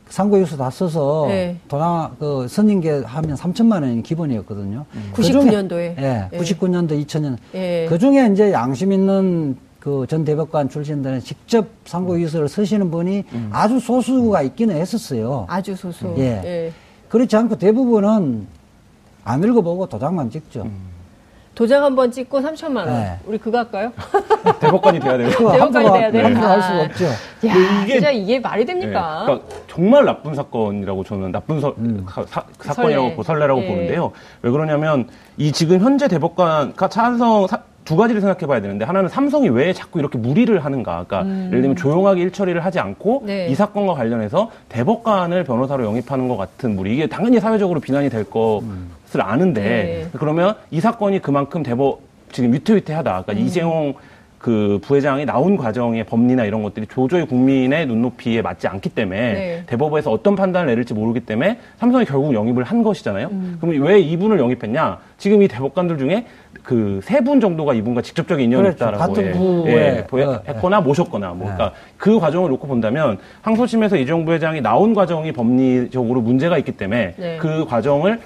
상고 유서 다 써서 네. 도장 그 선임계 하면 3천만 원이 기본이었거든요. 음. 그 중에- 99년도에. 예, 예. 99년도 2000년 예. 그 중에 이제 양심 있는 그 전 대법관 출신들은 직접 상고 유서를 쓰시는 분이 아주 소수가 있기는 했었어요. 아주 소수. 예. 예. 그렇지 않고 대부분은 안 읽어보고 도장만 찍죠. 도장 한 번 찍고 3천만 원. 네. 우리 그거 할까요? 대법관이 돼야 돼요. 그거 대법관이 돼야 돼? 함부로 할 아. 수가 없죠. 야, 이게- 진짜 이게 말이 네, 됩니까? 그러니까 정말 나쁜 사건이라고 저는 나쁜 서, 음. 사, 건이라고 설레. 고 설레라고 예. 보는데요. 왜 그러냐면 이 지금 현재 대법관 가 차한성 사- 두 가지를 생각해 봐야 되는데 하나는 삼성이 왜 자꾸 이렇게 무리를 하는가. 그러니까 예를 들면 조용하게 일처리를 하지 않고 음. 네. 이 사건과 관련해서 대법관을 변호사로 영입하는 것 같은 무리. 이게 당연히 사회적으로 비난이 될 것을 아는데 네. 그러면 이 사건이 그만큼 대법 지금 위태위태하다. 그러니까 음. 이재용 그 부회장이 나온 과정의 법리나 이런 것들이 도저히 국민의 눈높이에 맞지 않기 때문에 네. 대법원에서 어떤 판단을 내릴지 모르기 때문에 삼성이 결국 영입을 한 것이잖아요. 음. 그럼 왜 이분을 영입했냐? 지금 이 대법관들 중에 그 세 분 정도가 이분과 직접적인 인연이 그렇죠. 있다라고 같은 예, 부에, 예, 어, 했거나 모셨거나 뭐 그러니까 그 과정을 놓고 본다면 항소심에서 이재용 부회장이 나온 과정이 법리적으로 문제가 있기 때문에 네. 그 과정을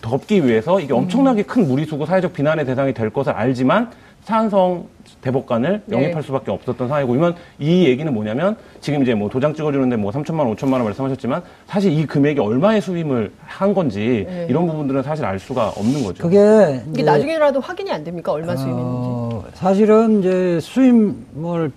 덮기 위해서 이게 엄청나게 큰 무리수고 사회적 비난의 대상이 될 것을 알지만 산성 대법관을 네. 영입할 수밖에 없었던 상황이고 이면 이 얘기는 뭐냐면 지금 이제 뭐 도장 찍어주는데 뭐 3천만 원, 5천만 원 말씀하셨지만 사실 이 금액이 얼마의 수임을 한 건지 네. 이런 부분들은 사실 알 수가 없는 거죠. 그게 이게 나중에라도 확인이 안 됩니까? 얼마. 어, 사실은 이제 수임을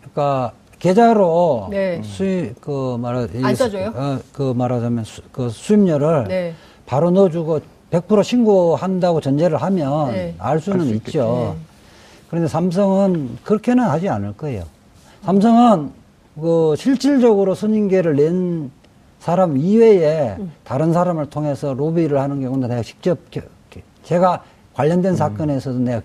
그러니까 계좌로 네. 수임 그 말하 안 써줘요? 어, 그 말하자면 수, 그 수임료를 네. 바로 넣어주고 100% 신고한다고 전제를 하면 네. 알 수는 알수 있죠. 그런데 삼성은 그렇게는 하지 않을 거예요. 삼성은 그 실질적으로 선임계를 낸 사람 이외에 음. 다른 사람을 통해서 로비를 하는 경우는 내가 직접 제가 관련된 사건에서도 내가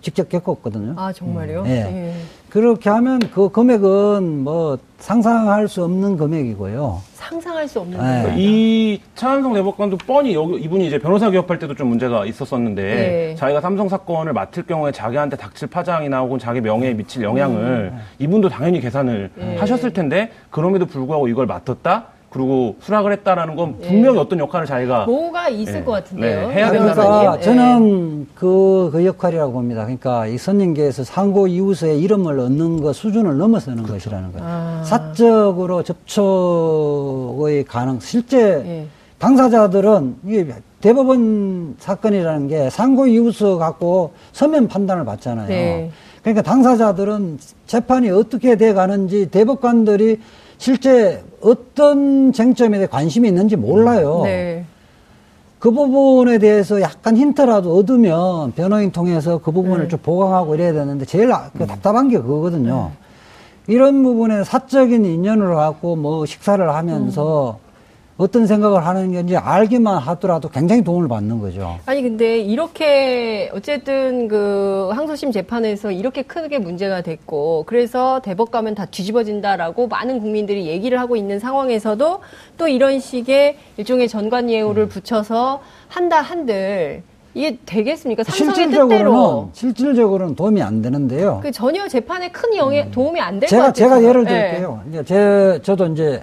직접 겪었거든요. 아, 정말요? 예. 예. 그렇게 하면 그 금액은 뭐 상상할 수 없는 금액이고요. 상상할 수 없는 네. 그러니까 이 차한성 대법관도 뻔히 여기 이분이 이제 변호사 개업할 때도 좀 문제가 있었었는데 네. 자기가 삼성 사건을 맡을 경우에 자기한테 닥칠 파장이나 혹은 자기 명예에 미칠 영향을 이분도 당연히 계산을 네. 하셨을 텐데 그럼에도 불구하고 이걸 맡았다 그리고 수락을 했다라는 건 네. 분명히 어떤 역할을 자기가 뭐가 있을 네. 것 같은데요. 네, 해야 이 된다는 그러니까. 예. 저는 그, 그 역할이라고 봅니다. 그러니까 이 선임계에서 상고 이웃의 이름을 얻는 것 수준을 넘어서는 것이라는 거예요. 아. 사적으로 접촉의 가능, 실제 예. 당사자들은 이게 대법원 사건이라는 게 상고 이웃을 갖고 서면 판단을 받잖아요. 네. 그러니까 당사자들은 재판이 어떻게 돼 가는지 대법관들이 실제 어떤 쟁점에 대해 관심이 있는지 몰라요. 네. 그 부분에 대해서 약간 힌트라도 얻으면 변호인 통해서 그 부분을 네. 좀 보강하고 이래야 되는데 제일 아- 그 답답한 게 그거거든요. 이런 부분에 사적인 인연을 갖고 뭐 식사를 하면서 어떤 생각을 하는 건지 알기만 하더라도 굉장히 도움을 받는 거죠. 아니 근데 이렇게 어쨌든 그 항소심 재판에서 이렇게 크게 문제가 됐고 그래서 대법 가면 다 뒤집어진다라고 많은 국민들이 얘기를 하고 있는 상황에서도 또 이런 식의 일종의 전관 예우를 붙여서 한다 한들 이게 되겠습니까? 실질적으로는 뜻대로 실질적으로는 도움이 안 되는데요. 그 전혀 재판에 큰 영향 도움이 안 될것 제가 같아요. 제가 예를 네. 들게요. 이제 제 저도 이제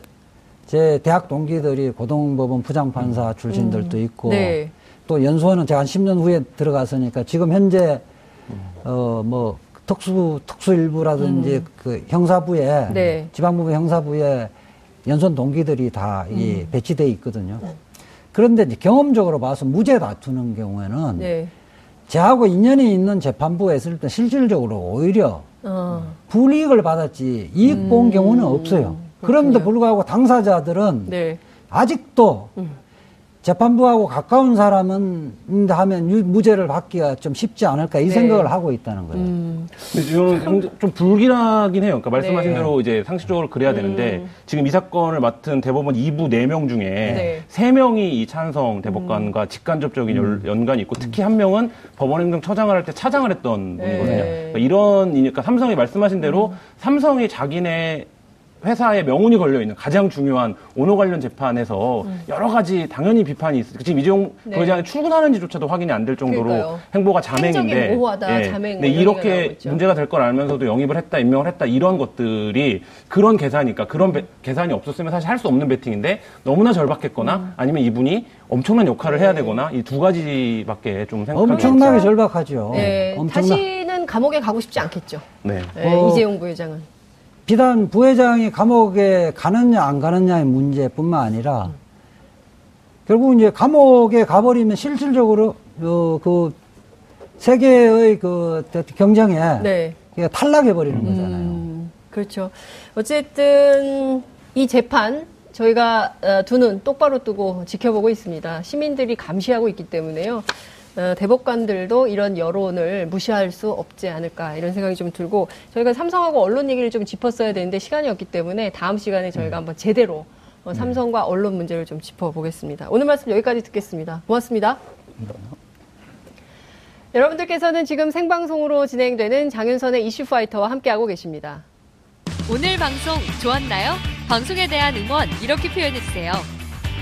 제 대학 동기들이 고등법원 부장판사 출신들도 있고 네. 또 연수원은 제가 한 10년 후에 들어갔으니까 지금 현재 어 뭐 특수 특수일부라든지 그 형사부에 음. 네. 지방법원 형사부에 연수원 동기들이 다이 음. 배치돼 있거든요. 그런데 경험적으로 봐서 무죄 다투는 경우에는 네. 저하고 인연이 있는 재판부에 있을 때 실질적으로 오히려 어. 불이익을 받았지 이익 본 경우는 없어요. 그럼에도 불구하고 당사자들은 네. 아직도 재판부하고 가까운 사람은 음, 하면 유- 무죄를 받기가 좀 쉽지 않을까 이 네. 생각을 하고 있다는 거예요. 음. 근데 저는 좀 불길하긴 해요. 그러니까 말씀하신 네. 대로 이제 상식적으로 그래야 되는데 지금 이 사건을 맡은 대법원 2부 4명 중에 네. 세 3명이 이 찬성 대법관과 직간접적인 연- 연관이 있고 특히 한 명은 법원행정처장을 할 때 차장을 했던 네. 분이거든요. 그러니까 이런 그러니까 삼성이 말씀하신 대로 삼성이 자기네 회사에 명운이 걸려 있는 가장 중요한 오너 관련 재판에서 여러 가지 당연히 비판이 있어요. 지금 이재용 음. 네. 부회장이 출근하는지조차도 확인이 안 될 정도로 그러니까요. 행보가 자맹인데 모호하다, 자맹 이런 얘기가 나오고 이렇게. 문제가 될 걸 알면서도 영입을 했다, 임명을 했다 이런 것들이 그런 계산이니까 그런 배- 계산이 없었으면 사실 할 수 없는 베팅인데 너무나 절박했거나 음. 아니면 이분이 엄청난 역할을 해야 네. 되거나 이 두 가지밖에 좀 생각하기 엄청나게. 절박하죠. 네. 엄청나. 다시는 감옥에 가고 싶지 않겠죠. 네. 네, 어. 이재용 부회장은. 비단 부회장이 감옥에 가느냐 안 가느냐의 문제뿐만 아니라 결국 이제 감옥에 가버리면 실질적으로 어, 그 세계의 그 경쟁에 네. 탈락해 버리는 거잖아요. 음, 그렇죠. 어쨌든 이 재판 저희가 어, 두눈 똑바로 뜨고 지켜보고 있습니다. 시민들이 감시하고 있기 때문에요. 어, 대법관들도 이런 여론을 무시할 수 없지 않을까 이런 생각이 좀 들고 저희가 삼성하고 언론 얘기를 좀 짚었어야 되는데 시간이 없기 때문에 다음 시간에 저희가 한번 제대로 어, 삼성과 언론 문제를 좀 짚어보겠습니다. 오늘 말씀 여기까지 듣겠습니다. 고맙습니다. 여러분들께서는 지금 생방송으로 진행되는 장윤선의 이슈파이터와 함께하고 계십니다. 오늘 방송 좋았나요? 방송에 대한 응원 이렇게 표현해주세요.